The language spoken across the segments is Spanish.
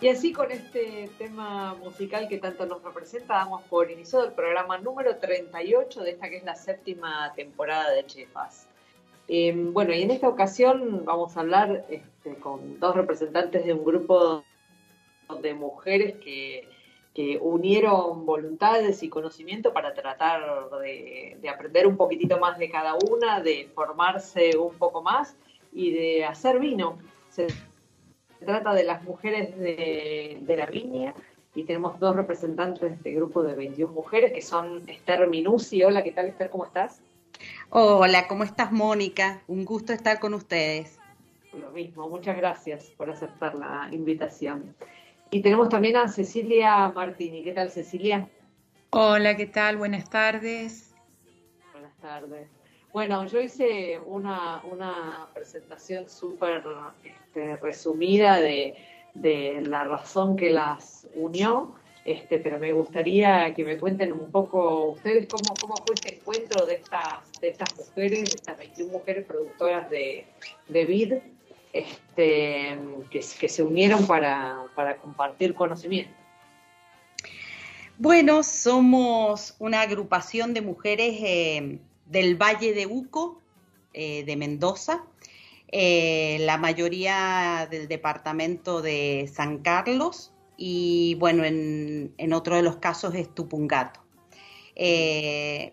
Y así con este tema musical que tanto nos representa, damos por iniciado el programa número 38 de esta que es la séptima temporada de Chefas. Eh, bueno, y en esta ocasión vamos a hablar este, con dos representantes de un grupo de mujeres que, que unieron voluntades y conocimiento para tratar de, de aprender un poquitito más de cada una, de formarse un poco más y de hacer vino. Se trata de las mujeres de, de la viña y tenemos dos representantes de este grupo de 21 mujeres que son Esther Minucci. Hola, ¿qué tal Esther? ¿Cómo estás? Hola, ¿cómo estás, Mónica? Un gusto estar con ustedes. Lo mismo, muchas gracias por aceptar la invitación. Y tenemos también a Cecilia Martini. ¿Qué tal, Cecilia? Hola, ¿qué tal? Buenas tardes. Buenas tardes. Bueno, yo hice una, una presentación súper este, resumida de, de la razón que las unió, este, pero me gustaría que me cuenten un poco ustedes cómo, cómo fue este encuentro de estas, de estas mujeres, de estas 21 mujeres productoras de, de vid, este, que, que se unieron para, para compartir conocimiento. Bueno, somos una agrupación de mujeres eh, del Valle de Uco, eh, de Mendoza, eh, la mayoría del departamento de San Carlos y bueno, en, otro de los casos es Tupungato. Eh,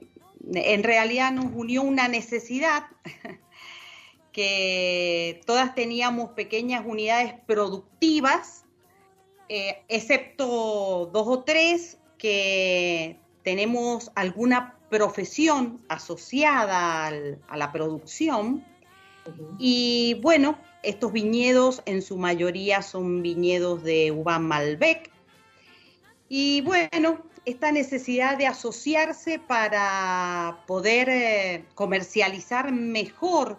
en realidad nos unió una necesidad que todas teníamos pequeñas unidades productivas, excepto dos o tres que tenemos alguna profesión asociada al- a la producción. Y bueno, estos viñedos en su mayoría son viñedos de uva Malbec. Y bueno, esta necesidad de asociarse para poder eh, comercializar mejor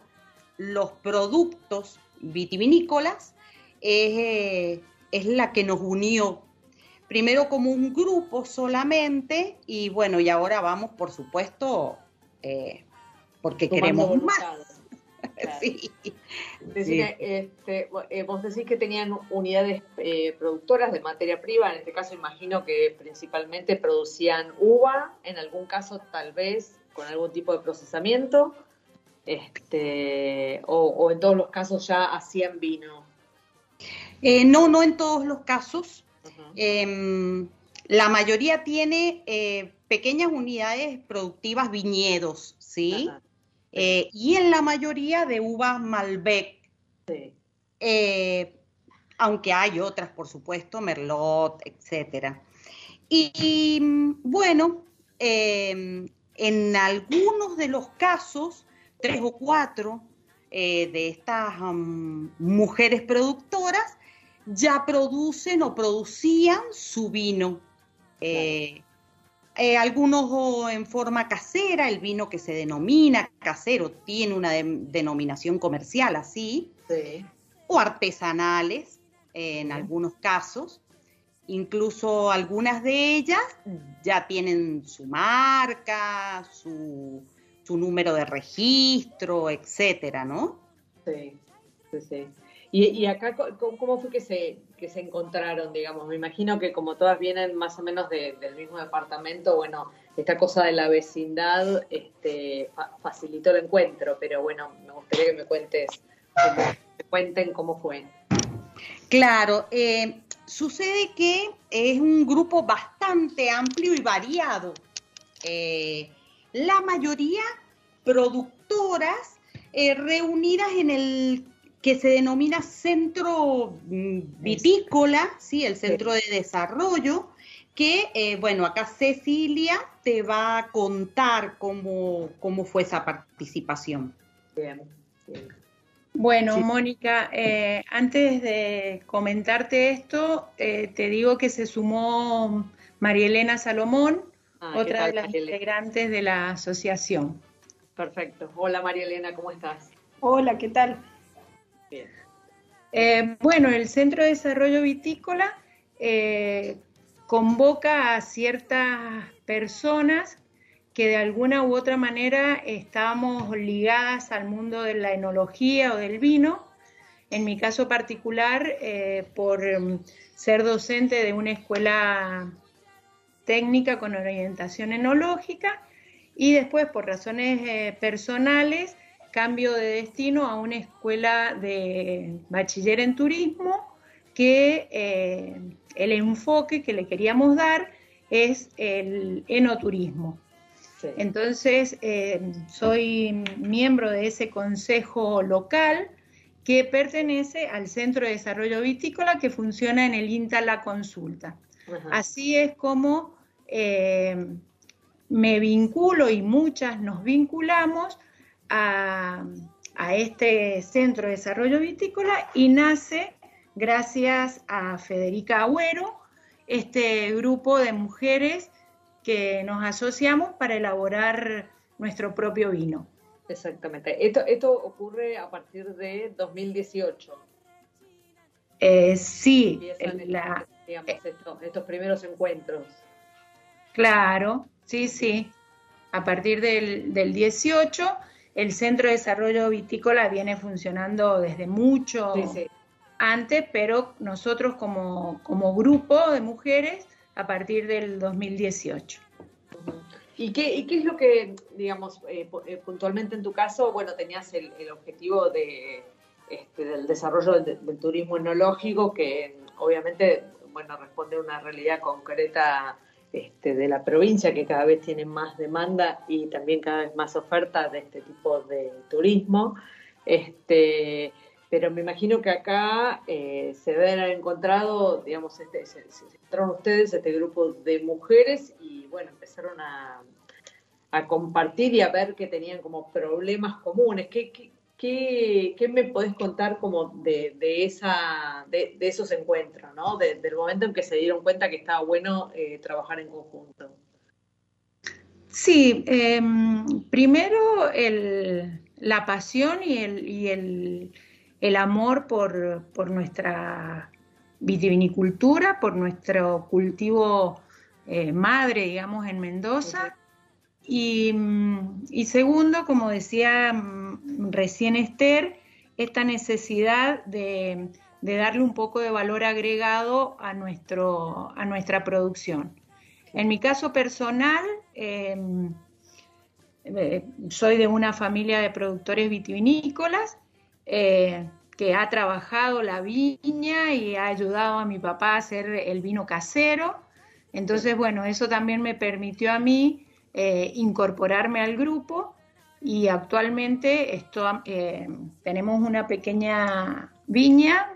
los productos vitivinícolas es, eh, es la que nos unió. Primero como un grupo solamente y bueno, y ahora vamos, por supuesto, eh, porque Sumando queremos más. voluntades. Claro. Sí. Cecilia, este, eh, vos decís que tenían unidades eh, productoras de materia prima, en este caso imagino que principalmente producían uva, en algún caso tal vez con algún tipo de procesamiento, este, o, o en todos los casos ya hacían vino. Eh, no, no en todos los casos. Em, la mayoría tiene eh, pequeñas unidades productivas viñedos, ¿sí? Eh, y en la mayoría de uvas Malbec, sí. eh, aunque hay otras, por supuesto, Merlot, etcétera. Y, y, bueno, eh, en algunos de los casos, tres o cuatro eh, de estas mm, mujeres productoras ya producen o producían su vino. Eh, eh, algunos o en forma casera, el vino que se denomina casero tiene una de- denominación comercial así, Sí. o artesanales eh, en algunos casos. Incluso algunas de ellas ya tienen su marca, su, su número de registro, etcétera, ¿no? Sí, sí, sí. Y, acá, ¿cómo fue que se, que se encontraron, digamos? Me imagino que como todas vienen más o menos de- del mismo departamento, bueno, esta cosa de la vecindad este, facilitó el encuentro, pero bueno, me gustaría que me cuentes, me cuenten cómo fue. Claro, eh, sucede que es un grupo bastante amplio y variado. Eh, la mayoría productoras eh, reunidas en el que se denomina Centro mm, Vitícola, ¿sí? el Centro de Desarrollo, que, eh, bueno, acá Cecilia te va a contar cómo, cómo fue esa participación. Bien, Bueno, Mónica, eh, antes de comentarte esto, eh, te digo que se sumó María Elena Salomón, ah, otra de las integrantes de la asociación. Perfecto. Hola María Elena, ¿cómo estás? Hola, ¿qué tal? Bien. bueno, el Centro de Desarrollo Vitícola convoca a ciertas personas que de alguna u otra manera estábamos ligadas al mundo de la enología o del vino. En mi caso particular, eh, por em, ser docente de una escuela técnica con orientación enológica y después por razones eh, personales cambio de destino a una escuela de bachiller en turismo que eh, el enfoque que le queríamos dar es el enoturismo. Entonces, eh, soy miembro de ese consejo local que pertenece al Centro de Desarrollo Vitícola que funciona en el INTA La Consulta. Así es como eh, me vinculo y muchas nos vinculamos a, a este Centro de Desarrollo Vitícola y nace gracias a Federica Agüero, este grupo de mujeres que nos asociamos para elaborar nuestro propio vino. Exactamente. Esto, esto ocurre a partir de 2018. Eh, sí. La, digamos, estos, primeros encuentros. Claro, sí, sí. A partir del, del 18, el Centro de Desarrollo Vitícola viene funcionando desde mucho, sí, sí antes, pero nosotros como, grupo de mujeres a partir del 2018. ¿Y qué, qué es lo que, digamos, eh, eh, puntualmente en tu caso, bueno, tenías el, objetivo de, este, del desarrollo del, turismo enológico, que obviamente, bueno, responde a una realidad concreta este, de la provincia, que cada vez tiene más demanda y también cada vez más oferta de este tipo de turismo. Este, pero me imagino que acá eh, se deben encontrado, digamos, este, se, encontraron ustedes, este grupo de mujeres, y bueno, empezaron a, compartir y a ver que tenían como problemas comunes. ¿Qué, qué, me podés contar como de, esa, de, esos encuentros, ¿no? del momento en que se dieron cuenta que estaba bueno eh, trabajar en conjunto. Sí, em, primero el, la pasión y el, y el el amor por, nuestra vitivinicultura, por nuestro cultivo eh, madre, digamos, en Mendoza. Y, segundo, como decía mm, recién Esther, esta necesidad de, darle un poco de valor agregado a, nuestro, a nuestra producción. En mi caso personal, em, eh, soy de una familia de productores vitivinícolas eh, que ha trabajado la viña y ha ayudado a mi papá a hacer el vino casero. Entonces, bueno, eso también me permitió a mí eh, incorporarme al grupo y actualmente esto, eh, tenemos una pequeña viña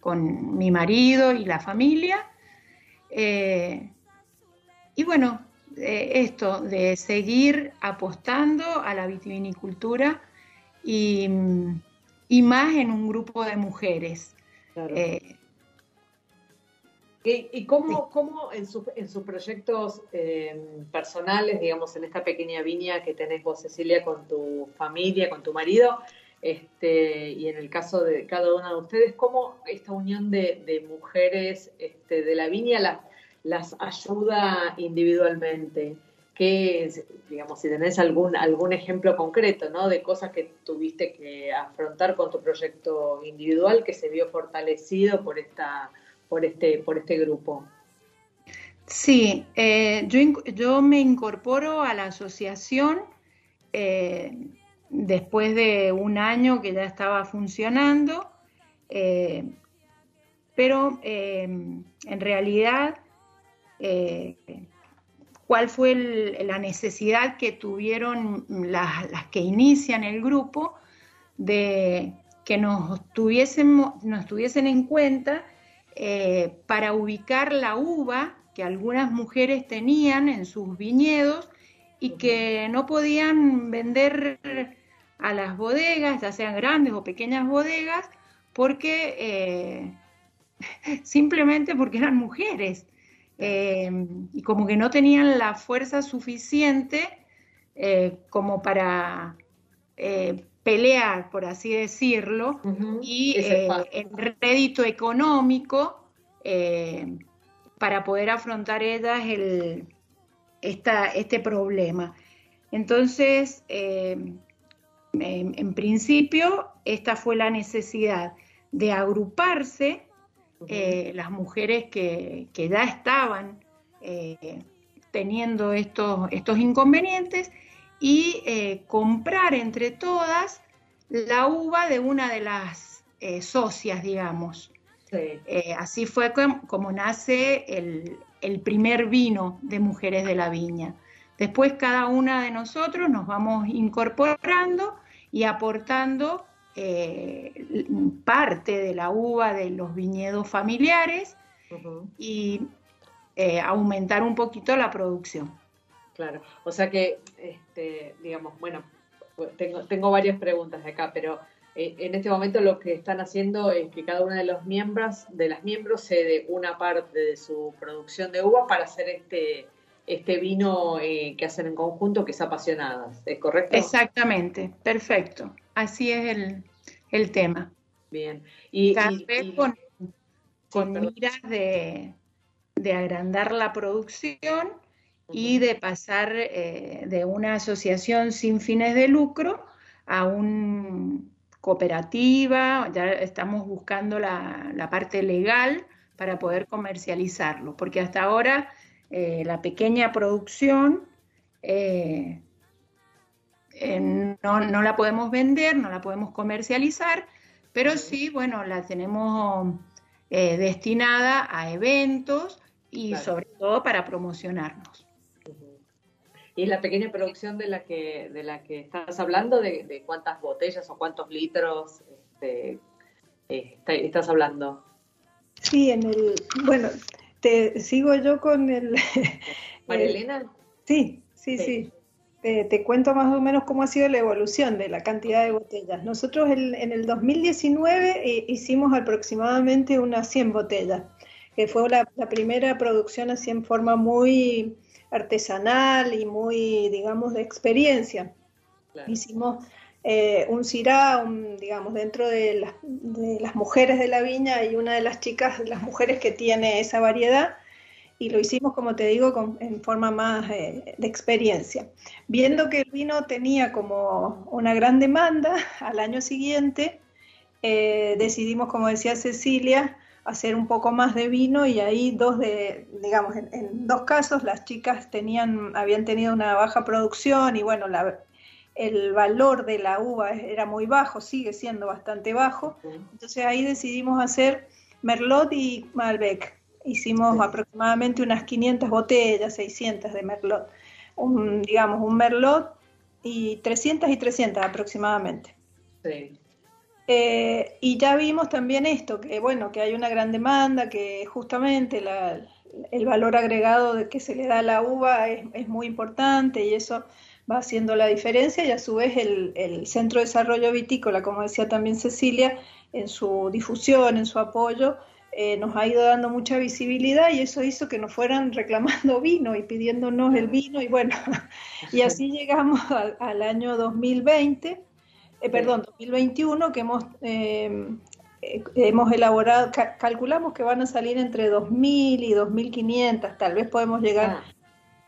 con mi marido y la familia. y bueno, esto de seguir apostando a la vitivinicultura y, más en un grupo de mujeres. Eh, ¿Y, cómo, cómo, en, en, sus proyectos em, personales, digamos, en esta pequeña viña que tenés vos, Cecilia, con tu familia, con tu marido, este, y en el caso de cada una de ustedes, cómo esta unión de, mujeres este, de la viña las, las ayuda individualmente? que, digamos, si tenés algún, algún ejemplo concreto, ¿no? De cosas que tuviste que afrontar con tu proyecto individual que se vio fortalecido por esta, por este, por este grupo. Sí, eh, yo, yo, me incorporo a la asociación eh, después de un año que ya estaba funcionando, eh, pero en realidad, ¿cuál fue la necesidad que tuvieron las, las, que inician el grupo de que nos, tuviésemos, nos tuviesen en cuenta para ubicar la uva que algunas mujeres tenían en sus viñedos y que no podían vender a las bodegas, ya sean grandes o pequeñas bodegas, porque eh, simplemente porque eran mujeres eh, y como que no tenían la fuerza suficiente eh, como para pelear, por así decirlo, y el rédito económico para poder afrontar ellas el, este problema. Entonces, eh, en, principio, esta fue la necesidad de agruparse eh, las mujeres que, ya estaban eh, teniendo estos, estos inconvenientes y comprar entre todas la uva de una de las socias, digamos. Eh, así fue como, nace el, primer vino de Mujeres de la Viña. Después cada una de nosotros nos vamos incorporando y aportando eh, parte de la uva de los viñedos familiares y eh, aumentar un poquito la producción. Claro, o sea que, este, digamos, bueno, tengo, tengo varias preguntas de acá, pero eh, en este momento lo que están haciendo es que cada una de los miembros, de las miembros cede una parte de su producción de uva para hacer este, este vino eh, que hacen en conjunto, que es apasionadas, ¿es correcto? Exactamente, perfecto. Así es el, tema. Bien. Y, Tal vez con, con miras de, agrandar la producción y de pasar eh, de una asociación sin fines de lucro a un cooperativa, ya estamos buscando la, parte legal para poder comercializarlo, porque hasta ahora eh, la pequeña producción eh, eh, no, la podemos vender, no la podemos comercializar, pero sí, bueno, la tenemos destinada a eventos y sobre todo para promocionarnos. Y la pequeña producción de la que, de la que estás hablando, de, cuántas botellas o cuántos litros este, eh, estás hablando. Sí, en el, bueno, te sigo yo con el... Marilena. sí, sí, sí. te cuento más o menos cómo ha sido la evolución de la cantidad de botellas. Nosotros en el 2019 eh, hicimos aproximadamente unas 100 botellas, que fue la, la primera producción así en forma muy artesanal y muy, digamos, de experiencia. Hicimos eh, un cirá, digamos, dentro de las, de las, mujeres de la viña y una de las chicas, las mujeres que tiene esa variedad, y lo hicimos, como te digo, en forma más eh, de experiencia. Viendo que el vino tenía como una gran demanda, al año siguiente eh, decidimos, como decía Cecilia, hacer un poco más de vino y ahí dos de, digamos, en, dos casos las chicas tenían, habían tenido una baja producción y bueno, la, el valor de la uva era muy bajo, sigue siendo bastante bajo. Entonces ahí decidimos hacer Merlot y Malbec. Hicimos aproximadamente unas 500 botellas, 600 de Merlot. Un, digamos, un Merlot y 300 y 300 aproximadamente. Sí. Eh, y ya vimos también esto, que bueno, que hay una gran demanda, que justamente el valor agregado de que se le da a la uva es, muy importante y eso va haciendo la diferencia y a su vez el, Centro de Desarrollo Vitícola, como decía también Cecilia, en su difusión, en su apoyo, eh, nos ha ido dando mucha visibilidad y eso hizo que nos fueran reclamando vino y pidiéndonos el vino y bueno, y así llegamos al, al año 2020 eh, perdón, 2021, que hemos, eh, eh, hemos elaborado, calculamos que van a salir entre 2.000 y 2.500, tal vez podemos llegar ah.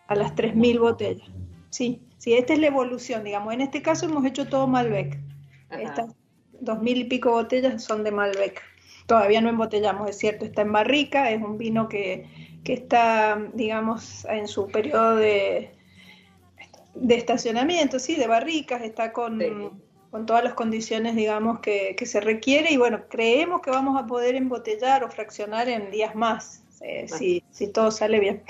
a las 3.000 botellas. Sí, sí, esta es la evolución, digamos. En este caso hemos hecho todo Malbec. Estas 2.000 y pico botellas son de Malbec. Todavía no embotellamos, es cierto, está en barrica, es un vino que, que está, digamos, en su periodo de, de estacionamiento, sí, de barricas, está con, con todas las condiciones, digamos, que, que, se requiere y bueno, creemos que vamos a poder embotellar o fraccionar en días más, eh, si, si, todo sale bien.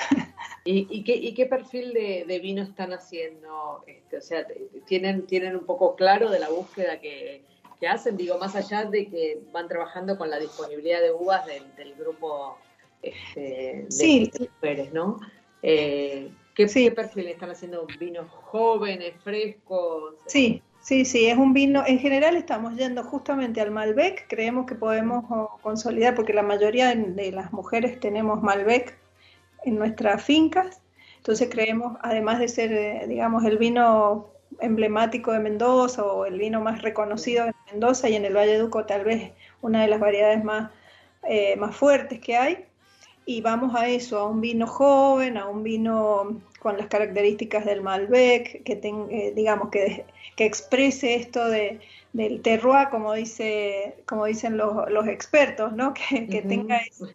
¿Y, y, qué, y qué, perfil de, de, vino están haciendo? Este, o sea, ¿tienen, ¿tienen un poco claro de la búsqueda que, que, hacen? Digo, más allá de que van trabajando con la disponibilidad de uvas del, del grupo este, de sí. mujeres, ¿no? Eh, ¿Qué, sí. ¿Qué perfil están haciendo? ¿Vinos jóvenes, frescos? Sí, sí, sí, es un vino, en general estamos yendo justamente al Malbec, creemos que podemos consolidar, porque la mayoría de las mujeres tenemos Malbec en nuestras fincas, entonces creemos, además de ser, eh, digamos, el vino emblemático de Mendoza o el vino más reconocido en Mendoza y en el Valle de Duco tal vez una de las variedades más, eh, más fuertes que hay, y vamos a eso, a un vino joven, a un vino con las características del Malbec, que ten, eh, digamos que, que, exprese esto de, del terroir, como dice, como dicen los, los expertos, ¿no? Que, que uh -huh. tenga ese,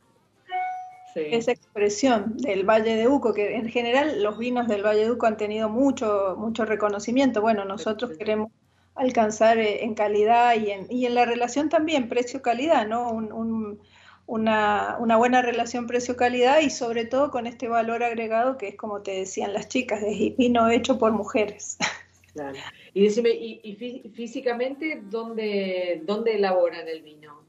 sí. esa expresión del Valle de Uco, que en general los vinos del Valle de Uco han tenido mucho, mucho reconocimiento. Bueno, nosotros sí. queremos alcanzar eh, en calidad y en, y en la relación también precio-calidad, ¿no? Un, un, una, una, buena relación precio-calidad y sobre todo con este valor agregado que es como te decían las chicas, es vino hecho por mujeres. Claro. Y decime, ¿y, y físicamente dónde, dónde elaboran el vino?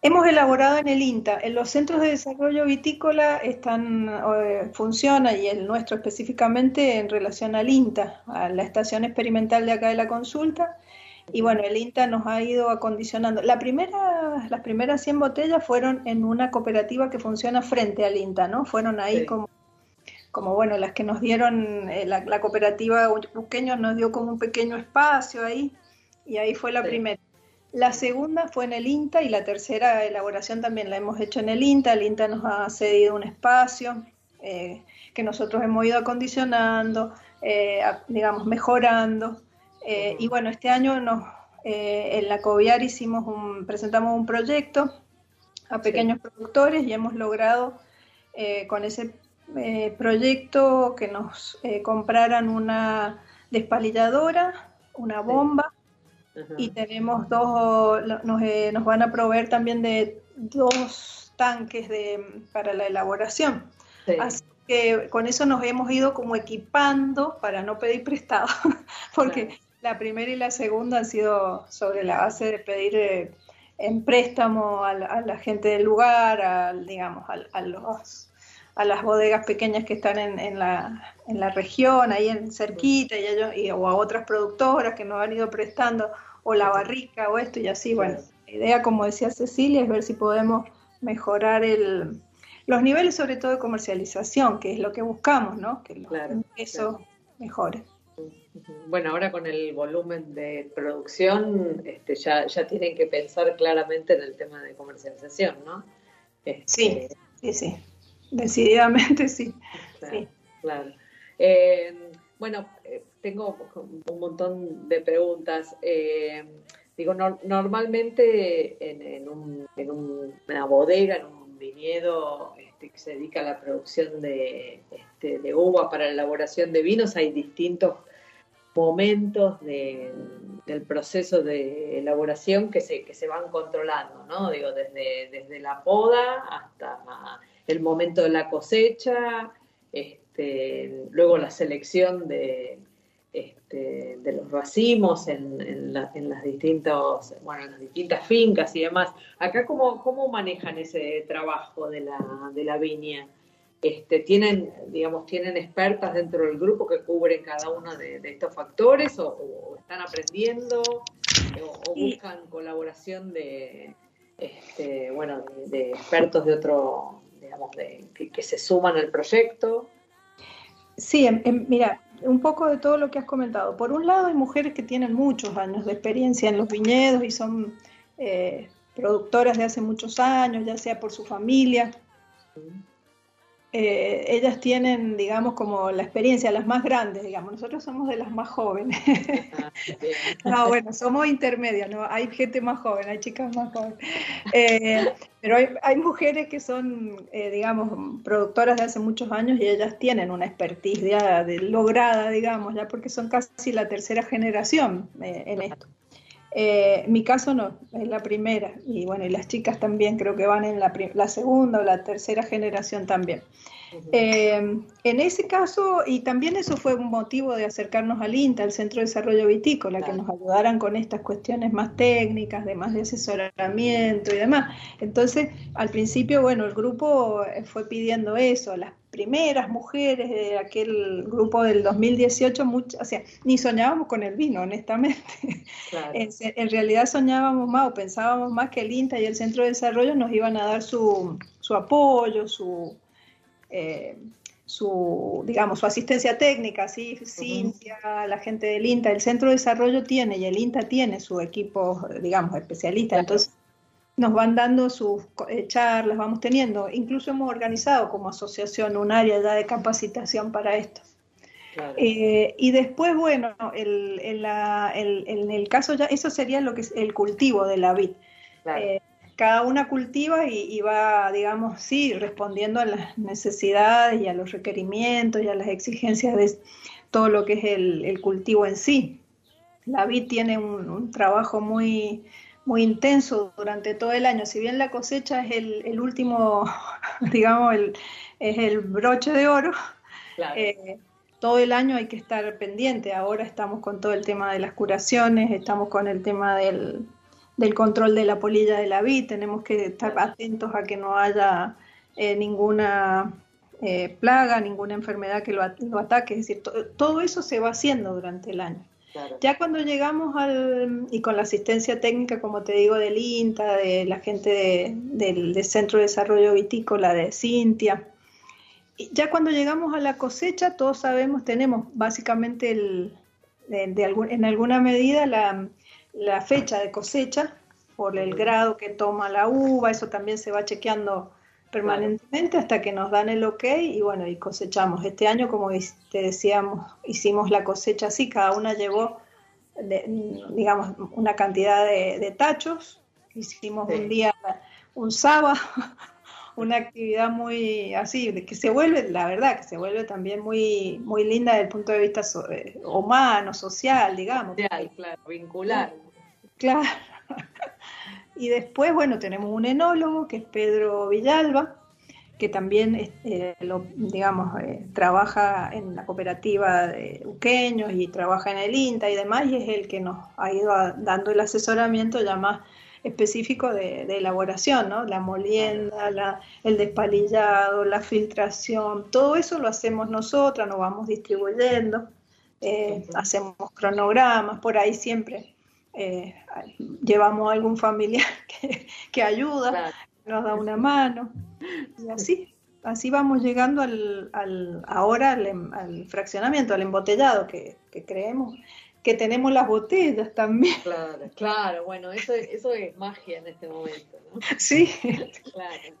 Hemos elaborado en el INTA. En los centros de desarrollo vitícola están eh, funciona y el nuestro específicamente en relación al INTA, a la estación experimental de acá de la consulta. Y bueno, el INTA nos ha ido acondicionando. La primera, las primeras 100 botellas fueron en una cooperativa que funciona frente al INTA, ¿no? Fueron ahí sí. como, como, bueno, las que nos dieron, eh, la, la, cooperativa Busqueño nos dio como un pequeño espacio ahí, y ahí fue la sí. primera. La segunda fue en el INTA y la tercera elaboración también la hemos hecho en el INTA. El INTA nos ha cedido un espacio eh, que nosotros hemos ido acondicionando, eh, digamos, mejorando. Eh, y bueno, este año nos, eh, en la COVIAR hicimos un, presentamos un proyecto a pequeños sí. productores y hemos logrado eh, con ese proyecto que nos compraran una despalilladora, una bomba sí. y tenemos dos, nos, nos, van a proveer también de dos tanques de, para la elaboración. Sí. Así que con eso nos hemos ido como equipando para no pedir prestado, porque claro la primera y la segunda han sido sobre la base de pedir eh, en préstamo a la, a la, gente del lugar, a, digamos, a, a, los, a las bodegas pequeñas que están en, en, la, en la región, ahí en cerquita, y ellos, y, o a otras productoras que nos han ido prestando, o la barrica, o esto, y así, bueno, la idea, como decía Cecilia, es ver si podemos mejorar el, los niveles, sobre todo de comercialización, que es lo que buscamos, ¿no? Que claro, eso claro. mejore. Bueno, ahora con el volumen de producción, este, ya, ya tienen que pensar claramente en el tema de comercialización, ¿no? Este, sí, sí, sí, decididamente sí. Claro. Sí. claro. Eh, bueno, eh, tengo un montón de preguntas. Eh, digo, no, normalmente en, en, un, en un, una bodega, en un viñedo este, que se dedica a la producción de, este, de uva para la elaboración de vinos, hay distintos momentos de, del proceso de elaboración que se, que se van controlando, ¿no? Digo, desde, desde la poda hasta el momento de la cosecha, este, luego la selección de, este, de los racimos en, en, la, en, las distintos, bueno, en las distintas fincas y demás. Acá, ¿cómo, cómo manejan ese trabajo de la, de la viña? Este, tienen, digamos, tienen expertas dentro del grupo que cubren cada uno de, de estos factores o, o, están aprendiendo o, o buscan colaboración de, este, bueno, de, de, expertos de otro, digamos, de, que, que, se suman al proyecto. Sí, en, en, mira, un poco de todo lo que has comentado. Por un lado, hay mujeres que tienen muchos años de experiencia en los viñedos y son eh, productoras de hace muchos años, ya sea por su familia eh, ellas tienen, digamos, como la experiencia, las más grandes, digamos. Nosotros somos de las más jóvenes. Ah, no, bueno, somos intermedias, ¿no? Hay gente más joven, hay chicas más jóvenes. Eh, pero hay, mujeres que son, eh, digamos, productoras de hace muchos años y ellas tienen una expertise ya lograda, digamos, ya porque son casi la tercera generación en esto. Eh, mi caso no, es la primera. Y bueno, y las chicas también creo que van en la, segunda o la tercera generación también. Eh, en ese caso, y también eso fue un motivo de acercarnos al INTA, al Centro de Desarrollo Vitícola, que nos ayudaran con estas cuestiones más técnicas, de más de asesoramiento y demás. Entonces, al principio, bueno, el grupo fue pidiendo eso, las primeras mujeres de aquel grupo del 2018, o sea, ni soñábamos con el vino, honestamente. En, realidad soñábamos más o pensábamos más que el INTA y el Centro de Desarrollo nos iban a dar su, apoyo, su, eh, su, digamos, su asistencia técnica, ¿sí? Cintia, la gente del INTA, el Centro de Desarrollo tiene y el INTA tiene su equipo, digamos, especialista, entonces nos van dando sus eh, charlas, vamos teniendo, incluso hemos organizado como asociación un área ya de capacitación para esto. Eh, y después, bueno, el, en el caso ya, eso sería lo que es el cultivo de la vid. Eh, cada una cultiva y, va, digamos, sí, respondiendo a las necesidades y a los requerimientos y a las exigencias de todo lo que es el, cultivo en sí. La vid tiene un trabajo muy, muy intenso durante todo el año. Si bien la cosecha es el, último, digamos, el, es el broche de oro, eh, todo el año hay que estar pendiente. Ahora estamos con todo el tema de las curaciones, estamos con el tema del, control de la polilla de la vid, tenemos que estar atentos a que no haya eh, ninguna eh, plaga, ninguna enfermedad que lo, ataque. Es decir, todo eso se va haciendo durante el año. Ya cuando llegamos al, y con la asistencia técnica, como te digo, del INTA, de la gente del, Centro de Desarrollo Vitícola, de Cintia, ya cuando llegamos a la cosecha, todos sabemos, tenemos básicamente el, en alguna medida la, la, fecha de cosecha por el grado que toma la uva, eso también se va chequeando permanentemente hasta que nos dan el ok y bueno, y cosechamos. Este año, como te decíamos, hicimos la cosecha así, cada una llevó, digamos, una cantidad de, tachos, hicimos un día, un sábado, una actividad muy así, que se vuelve, la verdad, que se vuelve también muy, muy linda desde el punto de vista eh, humano, social, digamos. Social, claro, vincular. Claro. Y después, bueno, tenemos un enólogo que es Pedro Villalba, que también, eh, digamos, eh, trabaja en la cooperativa de Uqueños y trabaja en el INTA y demás, y es el que nos ha ido dando el asesoramiento ya más específico de, elaboración, ¿no? La molienda, la, el despalillado, la filtración, todo eso lo hacemos nosotras, nos vamos distribuyendo, eh, hacemos cronogramas, por ahí siempre eh, llevamos a algún familiar que, ayuda, nos da una mano, y así, así vamos llegando al, al ahora al, fraccionamiento, al embotellado que, creemos que tenemos las botellas también. Claro, claro, bueno, eso, eso es magia en este momento, ¿no? Sí,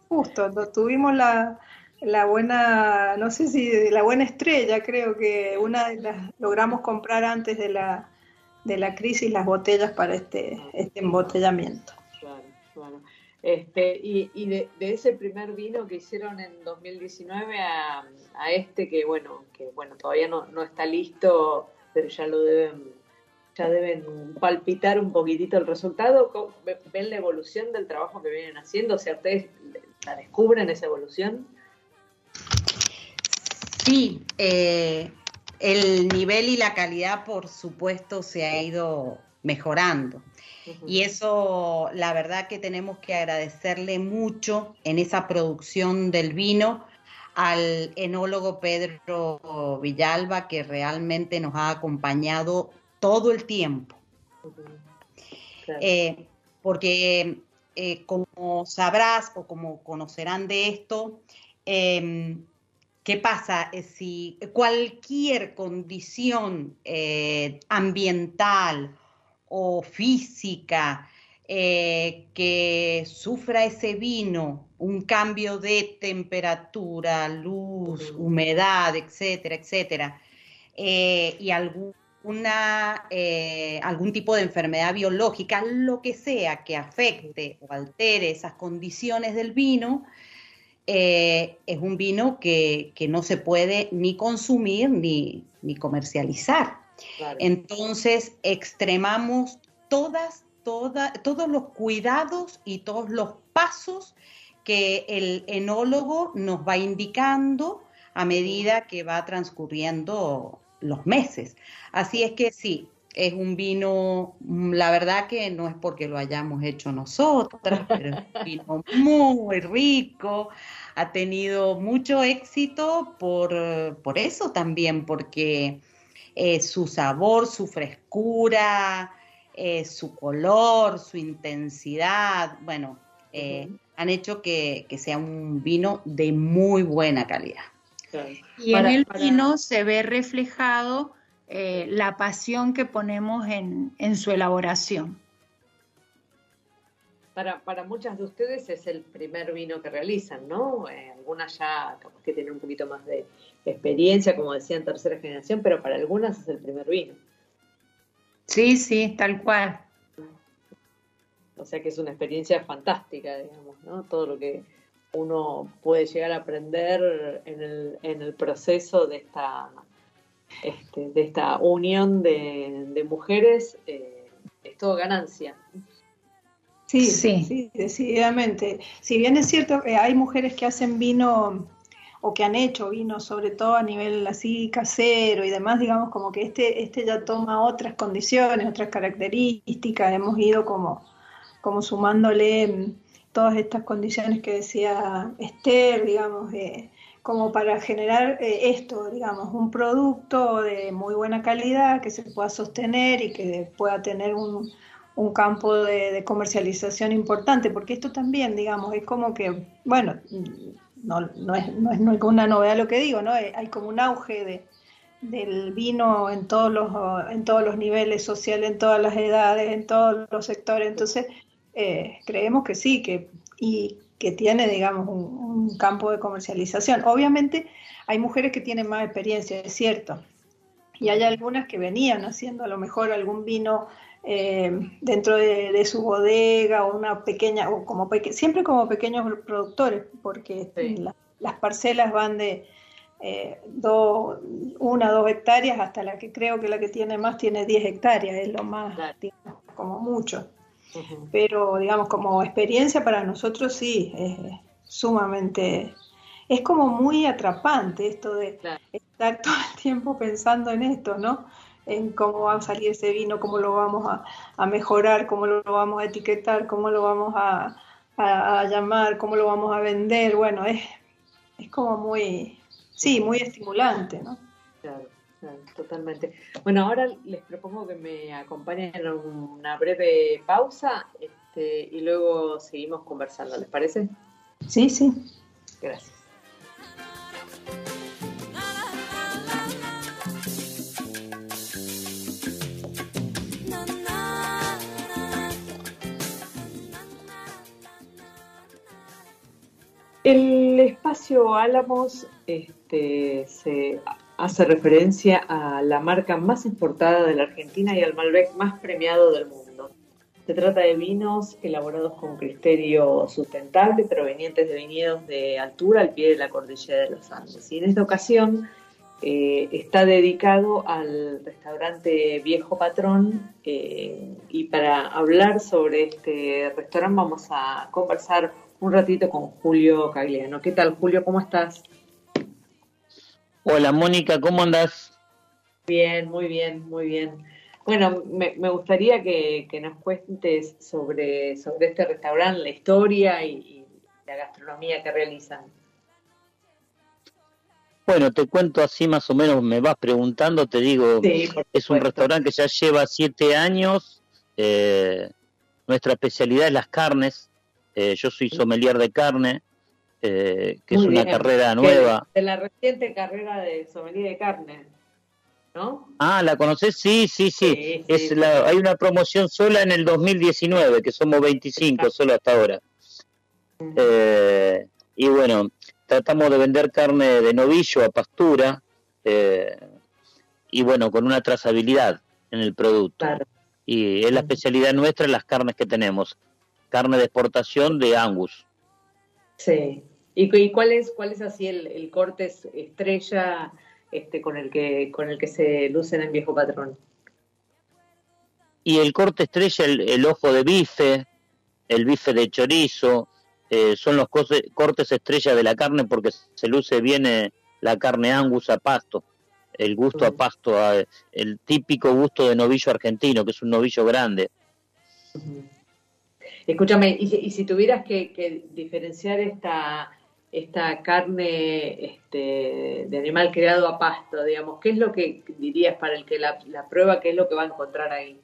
justo, tuvimos la, la buena, no sé si la buena estrella, creo que una de las logramos comprar antes de la de la crisis las botellas para este, este embotellamiento. Claro, claro. Este, y, y de, ese primer vino que hicieron en 2019 a, a, este que bueno, que bueno, todavía no, no está listo, pero ya lo deben, ya deben palpitar un poquitito el resultado. ¿Ven la evolución del trabajo que vienen haciendo? O sea, ¿ustedes la descubren esa evolución? Sí, eh, el nivel y la calidad, por supuesto, se ha ido mejorando. Y eso, la verdad que tenemos que agradecerle mucho en esa producción del vino al enólogo Pedro Villalba, que realmente nos ha acompañado todo el tiempo. Eh, porque eh, como sabrás o como conocerán de esto, em, ¿Qué pasa eh, si cualquier condición eh, ambiental o física eh, que sufra ese vino un cambio de temperatura, luz, humedad, etcétera, etcétera, eh, y alguna, eh, algún tipo de enfermedad biológica, lo que sea que afecte o altere esas condiciones del vino, es un vino que, no se puede ni consumir ni, comercializar. Entonces, extremamos todas todos los cuidados y todos los pasos que el enólogo nos va indicando a medida que va transcurriendo los meses. Así es que sí, es un vino, la verdad que no es porque lo hayamos hecho nosotras, pero es un vino muy rico, ha tenido mucho éxito por, eso también, porque eh, su sabor, su frescura, eh, su color, su intensidad, bueno, eh, han hecho que, sea un vino de muy buena calidad. Y en el vino se ve reflejado eh, la pasión que ponemos en, su elaboración. Para, para, muchas de ustedes es el primer vino que realizan, ¿no? algunas ya que tienen un poquito más de experiencia, como decían, tercera generación, pero para algunas es el primer vino. Sí, sí, tal cual. O sea que es una experiencia fantástica, digamos, ¿no? Todo lo que uno puede llegar a aprender en el, en el proceso de esta, este, de esta unión de, mujeres eh, es todo ganancia. Sí, sí, sí, decididamente. Si bien es cierto que hay mujeres que hacen vino o que han hecho vino, sobre todo a nivel así casero y demás, digamos como que este, este ya toma otras condiciones, otras características, hemos ido como, como sumándole todas estas condiciones que decía Esther, digamos, como para generar eh, esto, digamos, un producto de muy buena calidad que se pueda sostener y que pueda tener un, un campo de, comercialización importante, porque esto también, digamos, es como que, bueno, no, no, es, no es ninguna novedad lo que digo, ¿no? Eh, hay como un auge de, del vino en todos los en todos los niveles sociales, en todas las edades, en todos los sectores. Entonces, eh, creemos que sí, que y que tiene, digamos, un, campo de comercialización. Obviamente, hay mujeres que tienen más experiencia, es cierto, y hay algunas que venían haciendo a lo mejor algún vino eh, dentro de, su bodega o una pequeña, o como siempre como pequeños productores, porque las parcelas van de eh, dos, una, dos hectáreas hasta la que creo que la que tiene más tiene 10 hectáreas, es lo más, como mucho. Pero digamos, como experiencia para nosotros sí, es sumamente, es como muy atrapante esto de estar todo el tiempo pensando en esto, ¿no? en cómo va a salir ese vino, cómo lo vamos a, mejorar, cómo lo vamos a etiquetar, cómo lo vamos a, llamar, cómo lo vamos a vender. Bueno, es, es como muy, sí, muy estimulante, ¿no? Claro, totalmente. Bueno, ahora les propongo que me acompañen en una breve pausa este, y luego seguimos conversando, ¿les parece? Sí, sí. Gracias. El espacio Álamos este, se hace referencia a la marca más exportada de la Argentina y al Malbec más premiado del mundo. Se trata de vinos elaborados con criterio sustentable, provenientes de viñedos de altura al pie de la cordillera de los Andes. Y en esta ocasión eh, está dedicado al restaurante Viejo Patrón eh, y para hablar sobre este restaurante vamos a conversar un ratito con Julio Cagliano. ¿Qué tal, Julio? ¿Cómo estás? Hola, Mónica, ¿cómo andas? Bien, muy bien, muy bien. Bueno, me, gustaría que, nos cuentes sobre, sobre este restaurante, la historia y, la gastronomía que realizan. Bueno, te cuento así más o menos, me vas preguntando, te digo, es un restaurante que ya lleva siete años, eh, nuestra especialidad es las carnes, eh, yo soy sommelier de carne, eh, que es una carrera nueva. De la reciente carrera de sommelier de carne. ¿no? Ah, ¿la conoces? Sí, sí, sí. es la, hay una promoción sola en el 2019, que somos 25 solo hasta ahora. Eh, y bueno, tratamos de vender carne de novillo a pastura eh, y bueno, con una trazabilidad en el producto. Y es la especialidad nuestra las carnes que tenemos. Carne de exportación de Angus. Sí. ¿Y, cuál es cuál es así el, el corte estrella este, con el que con el que se lucen en viejo patrón? Y el corte estrella, el, ojo de bife, el bife de chorizo, eh, son los cortes estrella de la carne porque se luce bien eh, la carne angus a pasto, el gusto a pasto, el típico gusto de novillo argentino, que es un novillo grande. Escúchame, y si, tuvieras que diferenciar esta esta carne este, de animal criado a pasto, digamos, ¿qué es lo que dirías para el que la, prueba, qué es lo que va a encontrar ahí?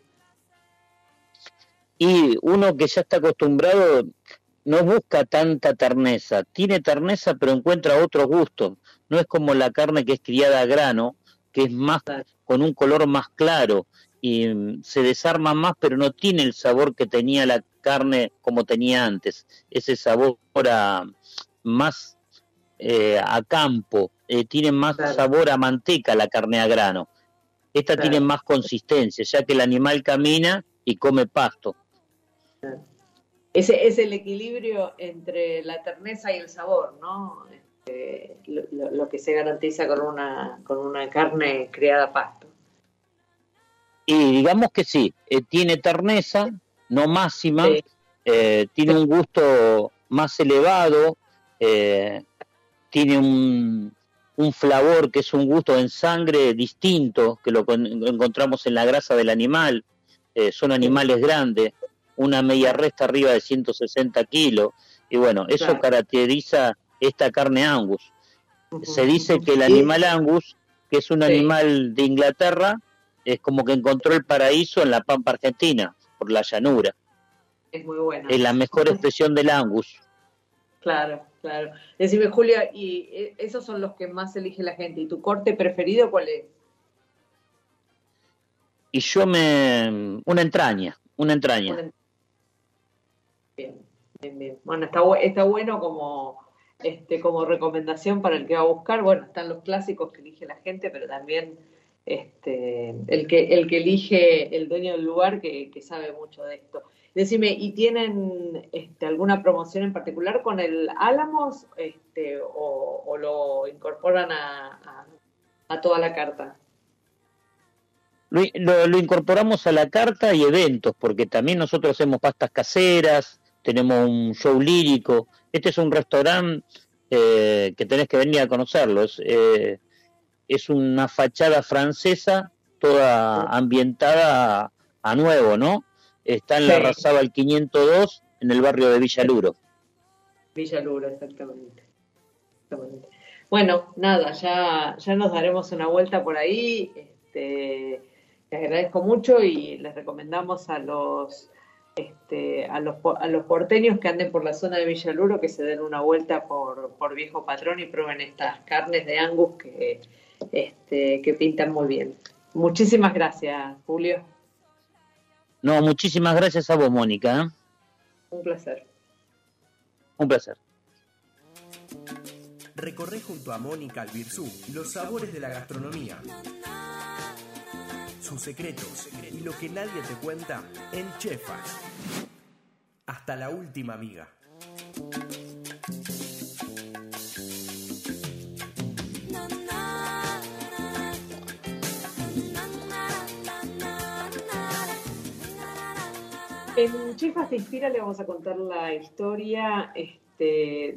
Y uno que ya está acostumbrado no busca tanta terneza, tiene terneza pero encuentra otro gusto, no es como la carne que es criada a grano, que es más con un color más claro y mm, se desarma más pero no tiene el sabor que tenía la carne como tenía antes, ese sabor a, más eh, a campo, eh, tiene más sabor a manteca la carne a grano. Esta tiene más consistencia, ya que el animal camina y come pasto. Ese es el equilibrio entre la terneza y el sabor, ¿no? Este, lo, que se garantiza con una, con una carne criada a pasto. Y digamos que sí, eh, tiene terneza, no máxima, tiene un gusto más elevado, eh, tiene un, un flavor que es un gusto en sangre distinto que lo encontramos en la grasa del animal. Eh, son animales grandes, una media resta arriba de 160 kilos. Y bueno, eso caracteriza esta carne angus. Se dice que el animal angus, que es un animal de Inglaterra, es como que encontró el paraíso en la pampa argentina, por la llanura. Es muy buena. Es la mejor expresión del angus. Claro, claro. Decime, Julia, y eh, esos son los que más elige la gente. ¿Y tu corte preferido cuál es? Y yo me... Una entraña, una entraña. Bien, bien, bien. Bueno, está, está bueno como, este, como recomendación para el que va a buscar. Bueno, están los clásicos que elige la gente, pero también este, el, que, el que elige el dueño del lugar que, que sabe mucho de esto. Decime, ¿y tienen este, alguna promoción en particular con el Álamos este, o, lo incorporan a, toda la carta? Lo, incorporamos a la carta y eventos, porque también nosotros hacemos pastas caseras, tenemos un show lírico. Este es un restaurante eh, que tenés que venir a conocerlo. Es, eh, es una fachada francesa, toda ambientada a nuevo, ¿no? Está en la Razaba 502, en el barrio de Villaluro. Villaluro, exactamente. exactamente. Bueno, nada, ya, ya nos daremos una vuelta por ahí. Este, les agradezco mucho y les recomendamos a los este, a los, a los porteños que anden por la zona de Villaluro que se den una vuelta por, por Viejo Patrón y prueben estas carnes de Angus que, este, que pintan muy bien. Muchísimas gracias, Julio. No, muchísimas gracias a vos, Mónica. ¿eh? Un placer. Un placer. Recorre junto a Mónica Albirzú los sabores de la gastronomía, sus secretos y lo que nadie te cuenta en Chefas. Hasta la última amiga. En Chefas se inspira le vamos a contar la historia este,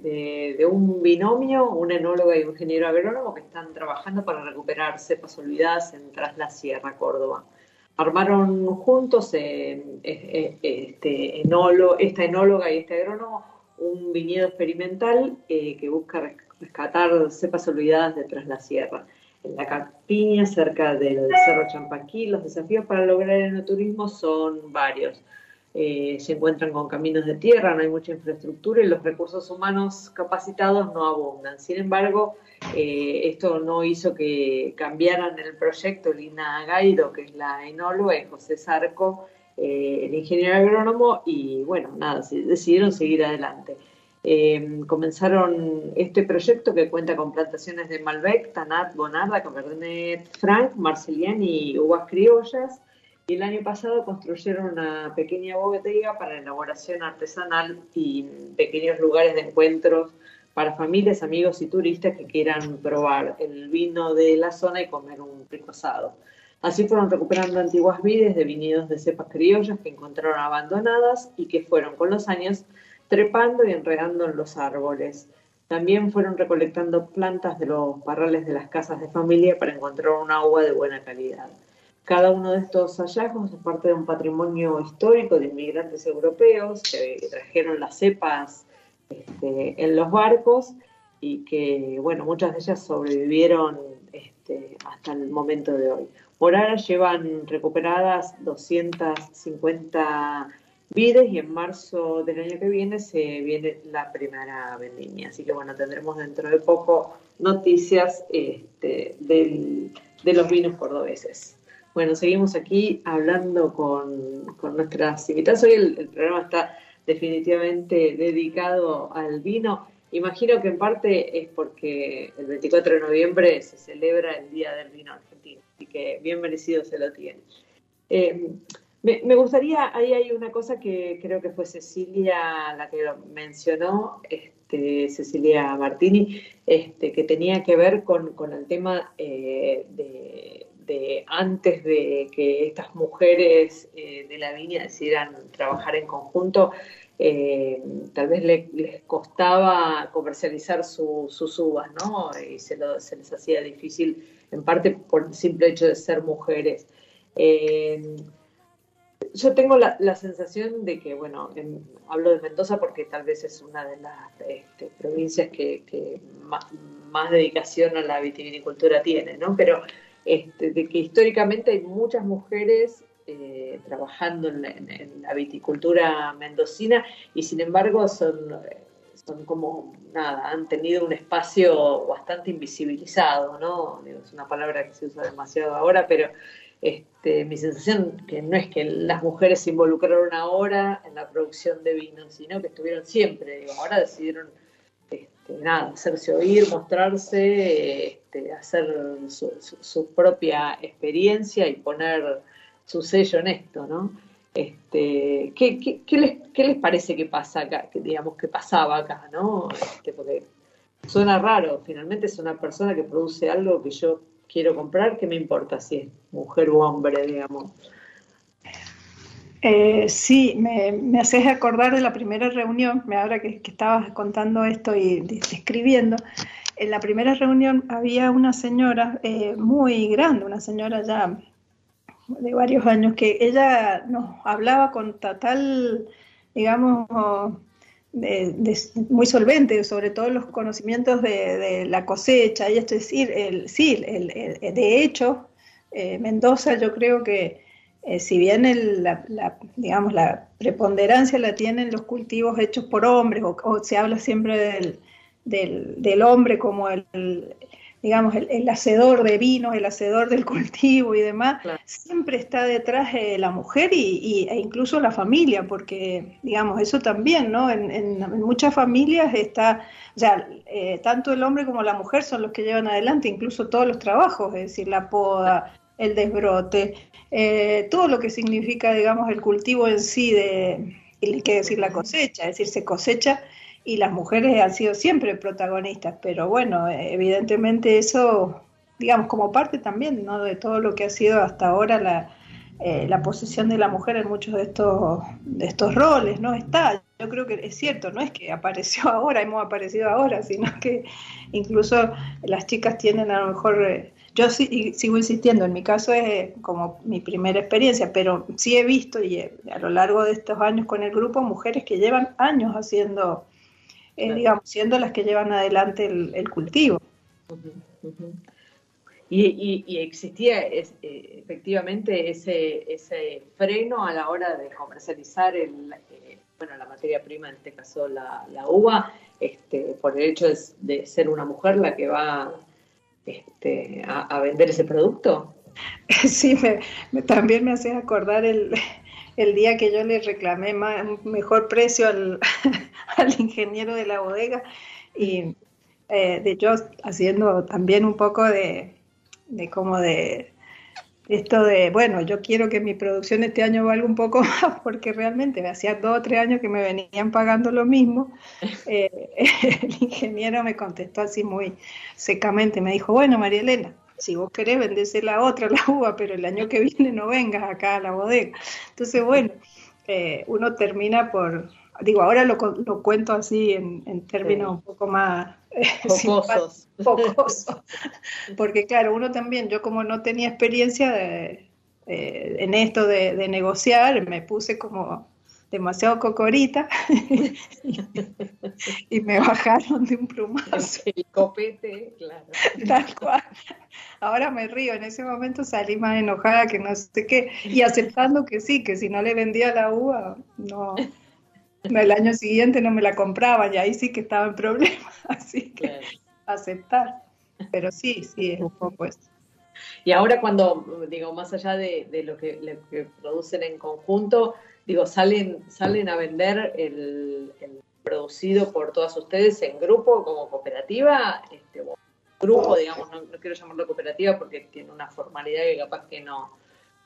de, un binomio, un enólogo y un ingeniero agrónomo que están trabajando para recuperar cepas olvidadas en Tras la Sierra, Córdoba. Armaron juntos eh, eh, eh, este esta enóloga y este agrónomo un viñedo experimental que busca rescatar cepas olvidadas de Tras la Sierra. En la campiña, cerca del Cerro Champaquí, los desafíos para lograr el enoturismo son varios eh, se encuentran con caminos de tierra, no hay mucha infraestructura y los recursos humanos capacitados no abundan. Sin embargo, eh, esto no hizo que cambiaran el proyecto Lina Gaido, que es la enóloga, y José Sarco, eh, el ingeniero agrónomo, y bueno, nada, decidieron seguir adelante. comenzaron este proyecto que cuenta con plantaciones de Malbec, Tanat, Bonarda, Cabernet Franc, Marcelian y uvas criollas, y el año pasado construyeron una pequeña bodega para elaboración artesanal y pequeños lugares de encuentros para familias, amigos y turistas que quieran probar el vino de la zona y comer un rico asado. Así fueron recuperando antiguas vides de viñedos de cepas criollas que encontraron abandonadas y que fueron con los años trepando y enredando en los árboles. También fueron recolectando plantas de los parrales de las casas de familia para encontrar un agua de buena calidad. Cada uno de estos hallazgos es parte de un patrimonio histórico de inmigrantes europeos que trajeron las cepas este, en los barcos y que, bueno, muchas de ellas sobrevivieron este, hasta el momento de hoy. Por ahora llevan recuperadas 250 vides y en marzo del año que viene se viene la primera vendimia. Así que, bueno, tendremos dentro de poco noticias este, de los vinos cordobeses. Bueno, seguimos aquí hablando con, nuestras invitadas. Hoy el, programa está definitivamente dedicado al vino. Imagino que en parte es porque el 24 de noviembre se celebra el Día del Vino Argentino, y que bien merecido se lo tiene. Eh, me, gustaría, ahí hay una cosa que creo que fue Cecilia la que lo mencionó, este, Cecilia Martini, este, que tenía que ver con, el tema eh, de antes de que estas mujeres eh, de la viña decidieran trabajar en conjunto, eh, tal vez les costaba comercializar sus uvas, ¿no? Y se, les hacía difícil, en parte por el simple hecho de ser mujeres. Eh, yo tengo la, sensación de que, bueno, hablo de Mendoza porque tal vez es una de las este, provincias que, más, más, dedicación a la vitivinicultura tiene, ¿no? Pero este, de que históricamente hay muchas mujeres eh, trabajando en la, viticultura mendocina y sin embargo son, son como nada, han tenido un espacio bastante invisibilizado, ¿no? es una palabra que se usa demasiado ahora, pero este, mi sensación que no es que las mujeres se involucraron ahora en la producción de vino, sino que estuvieron siempre, ahora decidieron este, nada, hacerse oír, mostrarse, este, hacer su, propia experiencia y poner su sello en esto, ¿no? Este, ¿qué, les, parece que pasa acá, que digamos que pasaba acá, ¿no? Este, porque suena raro, finalmente es una persona que produce algo que yo quiero comprar, ¿qué me importa si es mujer o hombre, digamos? Eh, sí, me, me, haces acordar de la primera reunión, ahora que, que estabas contando esto y describiendo, en la primera reunión había una señora eh, muy grande, una señora ya de varios años, que ella nos hablaba con total, digamos, muy solvente, sobre todo los conocimientos de, la cosecha, y esto es decir, el, sí, el, de hecho, eh, Mendoza yo creo que eh, si bien la, digamos, la preponderancia la tienen los cultivos hechos por hombres, o, se habla siempre del, del, hombre como el, digamos, el, hacedor de vinos, el hacedor del cultivo y demás, siempre está detrás de la mujer y, e incluso la familia, porque, digamos, eso también, ¿no? En, muchas familias está, o sea, eh, tanto el hombre como la mujer son los que llevan adelante incluso todos los trabajos, es decir, la poda, el desbrote, eh, todo lo que significa, digamos, el cultivo en sí de, y que decir la cosecha, es decir, se cosecha y las mujeres han sido siempre protagonistas, pero bueno, evidentemente eso, digamos, como parte también, ¿no? De todo lo que ha sido hasta ahora la, eh, la posición de la mujer en muchos de estos, de estos roles, ¿no? Está, yo creo que es cierto, no es que apareció ahora, hemos aparecido ahora, sino que incluso las chicas tienen a lo mejor... Eh, yo sí, sigo insistiendo, en mi caso es como mi primera experiencia, pero sí he visto y a lo largo de estos años con el grupo mujeres que llevan años haciendo, eh, digamos, siendo las que llevan adelante el, cultivo. y, existía eh, efectivamente ese, ese freno a la hora de comercializar el, eh, bueno, la materia prima, en este caso la, uva, este, por el hecho de, ser una mujer la que va este, a, vender ese producto. Sí, me, también me hace acordar el, el día que yo le reclamé mejor precio al, al, ingeniero de la bodega y eh, de yo haciendo también un poco de, de como de esto de, bueno, yo quiero que mi producción este año valga un poco más, porque realmente hacía dos o tres años que me venían pagando lo mismo. Eh, el ingeniero me contestó así muy secamente, me dijo, bueno, María Elena, si vos querés, vendese la otra, la uva, pero el año que viene no vengas acá a la bodega. Entonces, bueno, eh, uno termina por, digo, ahora lo, lo cuento así en, en términos un poco más Pocosos. Porque claro, uno también, yo como no tenía experiencia de, eh, en esto de, negociar, me puse como demasiado cocorita y, me bajaron de un plumazo. El copete, claro. Tal cual. Ahora me río, en ese momento salí más enojada que no sé qué, y aceptando que sí, que si no le vendía la uva, no, el año siguiente no me la compraba y ahí sí que estaba en problemas, así que aceptar. Pero sí, sí, es un poco eso. Y ahora cuando, digo, más allá de, lo, que, producen en conjunto, digo, salen, salen a vender el, producido por todas ustedes en grupo, como cooperativa, este, grupo, digamos, no, quiero llamarlo cooperativa porque tiene una formalidad que capaz que no,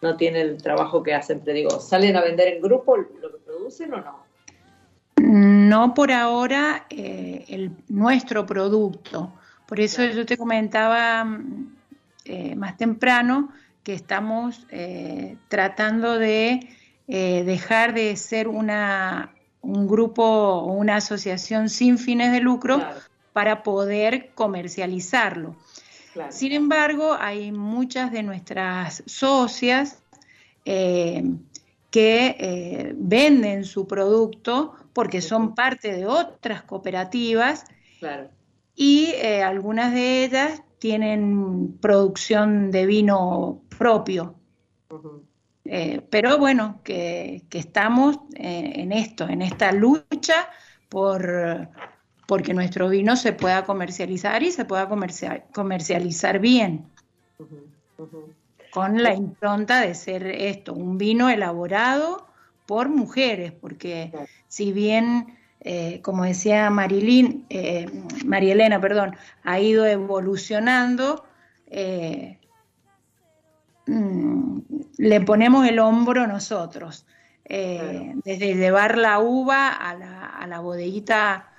no tiene el trabajo que hacen, pero digo, ¿salen a vender en grupo lo que producen o no? No por ahora eh, el, nuestro producto. Por eso yo te comentaba mm, eh, más temprano que estamos eh, tratando de dejar de ser una, un grupo o una asociación sin fines de lucro para poder comercializarlo. Sin embargo, hay muchas de nuestras socias que venden su producto porque son parte de otras cooperativas y eh, algunas de ellas tienen producción de vino propio. Eh, pero bueno, que, estamos eh, en esto, en esta lucha por porque nuestro vino se pueda comercializar y se pueda comercializar bien. Con la impronta de ser esto, un vino elaborado por mujeres, porque si bien, eh, como decía Marilyn, eh, María Elena, perdón, ha ido evolucionando, eh, mm, le ponemos el hombro nosotros, desde llevar la uva a la, a la bodeguita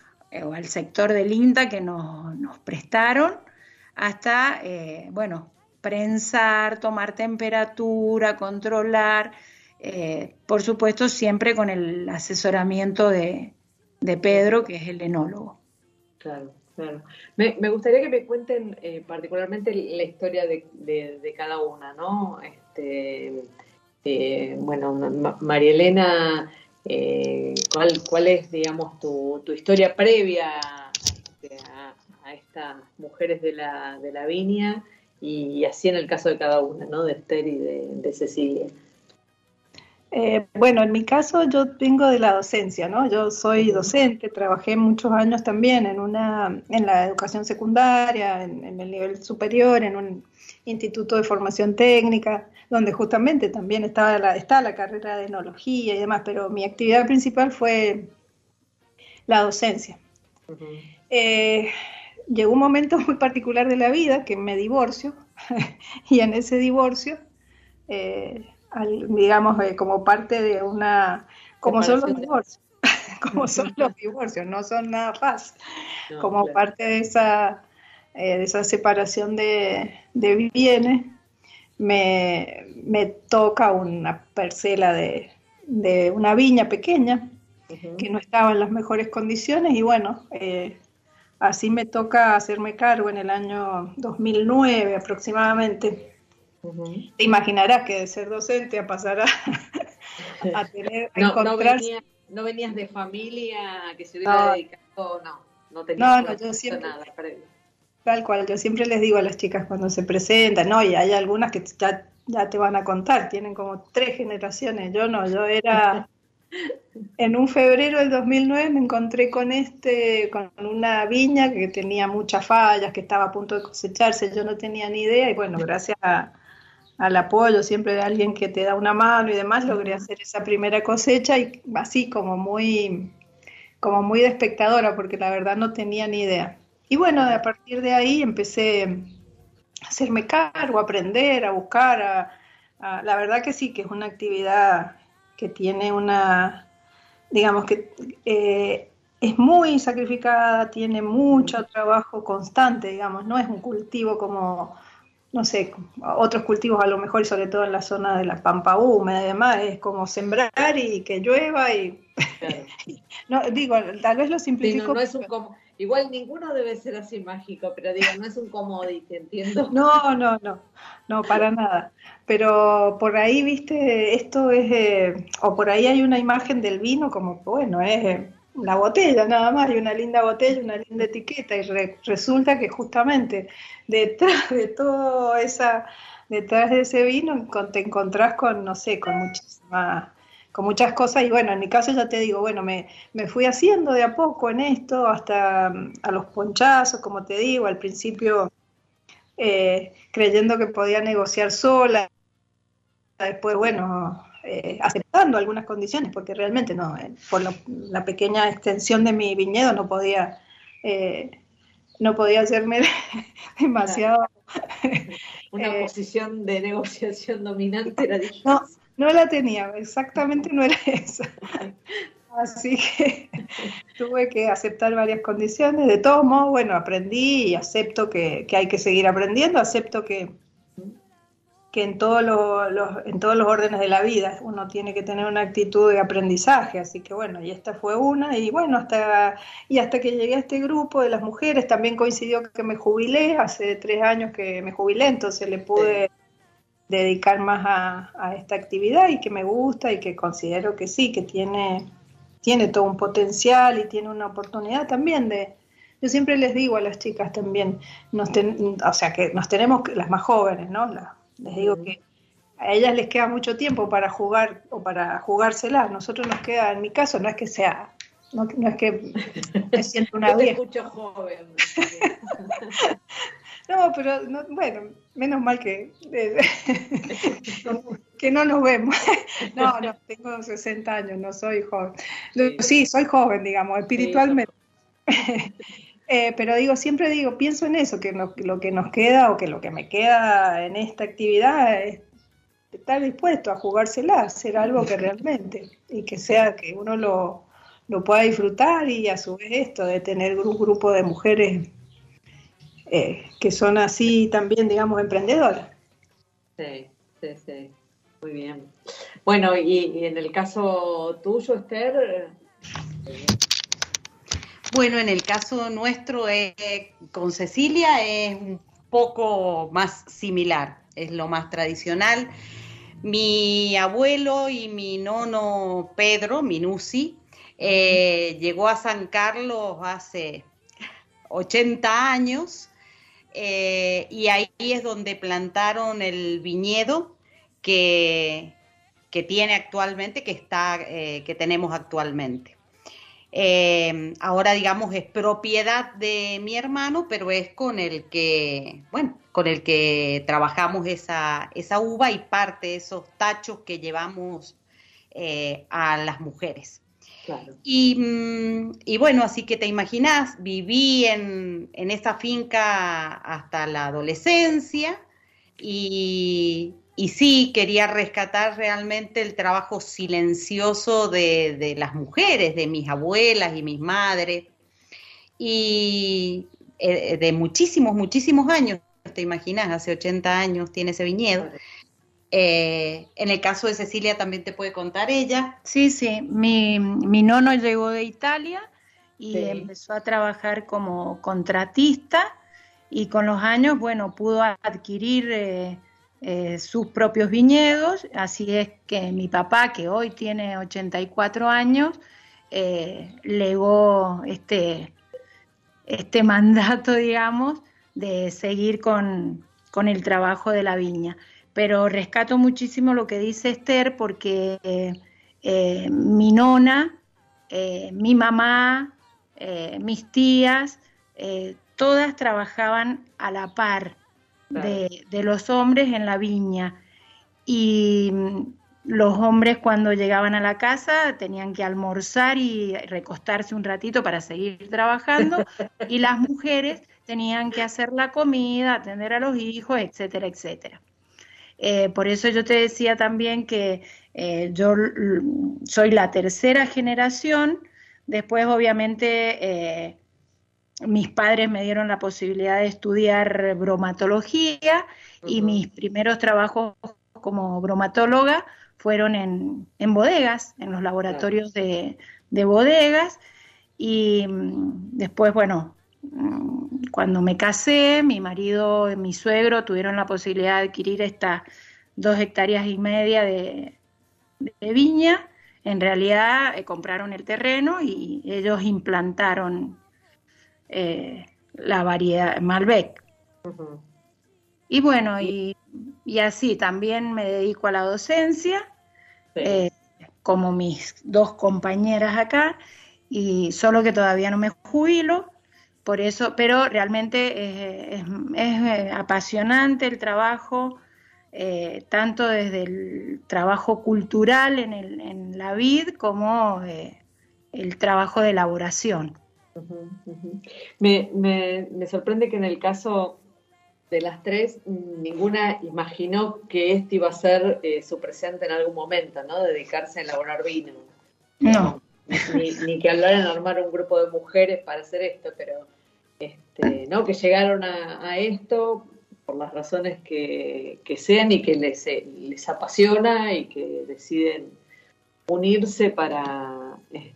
o al sector del INTA que nos, nos prestaron, hasta, bueno, prensar, tomar temperatura, controlar, eh, por supuesto siempre con el asesoramiento de, Pedro, que es el enólogo. Claro, claro. Me, gustaría que me cuenten eh, particularmente la historia de, cada una, ¿no? Este, eh, bueno, María Elena, ¿cuál, es, digamos, tu, historia previa este, a, estas mujeres de la, de la viña? Y así en el caso de cada una, ¿no? De Esther y de Cecilia. Eh, bueno, en mi caso yo vengo de la docencia, ¿no? Yo soy docente, trabajé muchos años también en una, en la educación secundaria, en, el nivel superior, en un instituto de formación técnica, donde justamente también estaba la, está la carrera de enología y demás, pero mi actividad principal fue la docencia. Eh, llegó un momento muy particular de la vida que me divorcio y en ese divorcio eh, digamos, eh, como parte de una, como son los divorcios, como son los divorcios, no son nada fácil, como parte de esa, eh, de esa separación de, bienes, me, me, toca una parcela de, de una viña pequeña que no estaba en las mejores condiciones y bueno, eh, así me toca hacerme cargo en el año 2009 aproximadamente te imaginarás que de ser docente a pasar a, tener no, no, venías de familia que se hubiera dedicado, no, no tenías no, yo siempre, nada previo. Tal cual, yo siempre les digo a las chicas cuando se presentan, no, y hay algunas que ya, ya te van a contar, tienen como tres generaciones, yo no, yo era en un febrero del 2009 me encontré con este, con una viña que tenía muchas fallas, que estaba a punto de cosecharse, yo no tenía ni idea y bueno, gracias al apoyo siempre de alguien que te da una mano y demás, logré hacer esa primera cosecha y así como muy, como muy de espectadora, porque la verdad no tenía ni idea. Y bueno, a partir de ahí empecé a hacerme cargo, a aprender, a buscar, la verdad que sí, que es una actividad que tiene una, digamos que eh, es muy sacrificada, tiene mucho trabajo constante, digamos, no es un cultivo como, no sé, otros cultivos a lo mejor, y sobre todo en la zona de la pampa húmeda y demás, es como sembrar y que llueva y... no, digo, tal vez lo simplifico. no, es un como, Igual ninguno debe ser así mágico, pero digo, no es un commodity, entiendo. No, no, no, no, para nada. Pero por ahí, viste, esto es, eh, o por ahí hay una imagen del vino como, bueno, es eh, la botella nada más, y una linda botella, una linda etiqueta, y resulta que justamente detrás de todo esa, detrás de ese vino te encontrás con, no sé, con muchísimas con muchas cosas y bueno, en mi caso ya te digo, bueno, me, me fui haciendo de a poco en esto, hasta mm, a los ponchazos, como te digo, al principio eh, creyendo que podía negociar sola, después, bueno, eh, aceptando algunas condiciones, porque realmente no, eh, por la pequeña extensión de mi viñedo no podía, no podía hacerme demasiado... Una posición de negociación dominante era difícil. No, no la tenía, exactamente no era esa. Así que tuve que aceptar varias condiciones. De todos modos, bueno, aprendí y acepto que, hay que seguir aprendiendo, acepto que, que en, todos los, en todos los órdenes de la vida uno tiene que tener una actitud de aprendizaje. Así que bueno, y esta fue una. Y bueno, hasta, y hasta que llegué a este grupo de las mujeres, también coincidió que me jubilé, hace tres años que me jubilé, entonces le pude dedicar más a, esta actividad y que me gusta y que considero que sí, que tiene, tiene todo un potencial y tiene una oportunidad también de... Yo siempre les digo a las chicas también, nos o sea, que nos tenemos, las más jóvenes, ¿no? Les digo que a ellas les queda mucho tiempo para jugar o para jugársela. Nosotros nos queda, en mi caso, no es que sea, no, es que me siento una vieja. joven. No, pero bueno, menos mal que, que no nos vemos. No, no, tengo 60 años, no soy joven. Sí, soy joven, digamos, espiritualmente. Eh, pero digo, siempre digo, pienso en eso, que lo que nos queda o que lo que me queda en esta actividad es estar dispuesto a jugársela, hacer algo que realmente, y que sea que uno lo, lo pueda disfrutar y a su vez esto de tener un grupo de mujeres eh, que son así también, digamos, emprendedoras. Sí, sí, sí, muy bien. Bueno, y, en el caso tuyo, Esther. Bueno, en el caso nuestro eh, con Cecilia es un poco más similar, es lo más tradicional. Mi abuelo y mi nono Pedro, Minusi, eh, llegó a San Carlos hace 80 años eh, y ahí es donde plantaron el viñedo que, que tiene actualmente, que, está, eh, que tenemos actualmente. Eh, ahora, digamos, es propiedad de mi hermano, pero es con el que, bueno, con el que trabajamos esa, esa uva y parte de esos tachos que llevamos a las mujeres. Mm, y, bueno, así que te imaginas, viví en, en esa finca hasta la adolescencia y, sí, quería rescatar realmente el trabajo silencioso de, las mujeres, de mis abuelas y mis madres, y eh, de muchísimos, muchísimos años, te imaginas, hace 80 años tiene ese viñedo. Eh, en el caso de Cecilia también te puede contar ella. Sí, sí, mi, mi nono llegó de Italia y empezó a trabajar como contratista y con los años, bueno, pudo adquirir eh, eh, sus propios viñedos, así es que mi papá, que hoy tiene 84 años, legó este, este mandato, digamos, de seguir con, con el trabajo de la viña. Pero rescato muchísimo lo que dice Esther porque eh, mi nona, eh, mi mamá, eh, mis tías, todas trabajaban a la par de, de, los hombres en la viña. Y mm, los hombres cuando llegaban a la casa tenían que almorzar y recostarse un ratito para seguir trabajando y las mujeres tenían que hacer la comida, atender a los hijos, etcétera, etcétera. Eh, por eso yo te decía también que eh, yo soy la tercera generación, después obviamente eh, mis padres me dieron la posibilidad de estudiar bromatología y mis primeros trabajos como bromatóloga fueron en, en bodegas, en los laboratorios de, de bodegas. Y mm, después, bueno, Mm, cuando me casé, mi marido y mi suegro tuvieron la posibilidad de adquirir estas dos hectáreas y media de, viña. En realidad eh, compraron el terreno y ellos implantaron eh, la variedad Malbec. Y bueno, y, así también me dedico a la docencia, eh, como mis dos compañeras acá, y solo que todavía no me jubilo por eso, pero realmente es, eh, apasionante el trabajo, eh, tanto desde el trabajo cultural en, el, en la vid como eh, el trabajo de elaboración. Me, me, me, sorprende que en el caso de las tres, ninguna imaginó que esto iba a ser su presente en algún momento, ¿no? Dedicarse a elaborar vino. No ni, que hablar en armar un grupo de mujeres para hacer esto, pero este, ¿no? que llegaron a, esto por las razones que, sean y que les, les, apasiona y que deciden unirse para, este,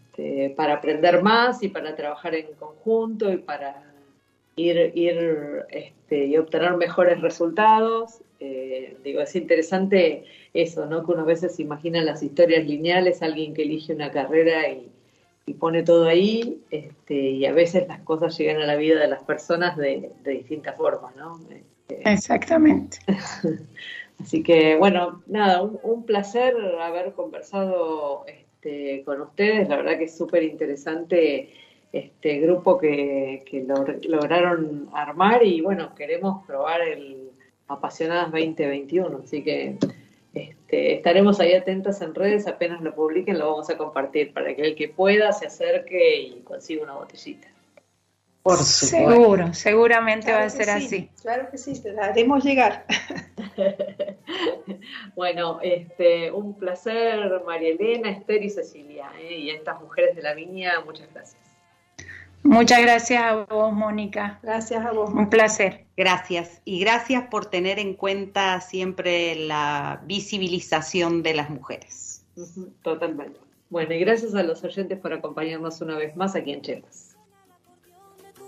para aprender más y para trabajar en conjunto y para ir, ir este, y obtener mejores resultados. Eh, digo, es interesante eso, ¿no? Que uno a veces imagina las historias lineales, alguien que elige una carrera y, y pone todo ahí, este, y a veces las cosas llegan a la vida de las personas de, distintas formas, ¿no? Este, Exactamente. Así que, bueno, nada, un, placer haber conversado este, con ustedes, la verdad que es súper interesante este grupo que, que lograron armar y bueno, queremos probar el Apasionadas 2021, así que este, estaremos ahí atentas en redes, apenas lo publiquen lo vamos a compartir para que el que pueda se acerque y consiga una botellita. Por Seguro, seguramente va a ser así. Claro que sí, te la haremos llegar. bueno, este, un placer, María Elena, Esther y Cecilia, ¿eh? y a estas mujeres de la viña, muchas gracias. Muchas gracias a vos, Mónica. Gracias a vos. Un placer. Gracias. Y gracias por tener en cuenta siempre la visibilización de las mujeres. Totalmente. Bueno, y gracias a los oyentes por acompañarnos una vez más aquí en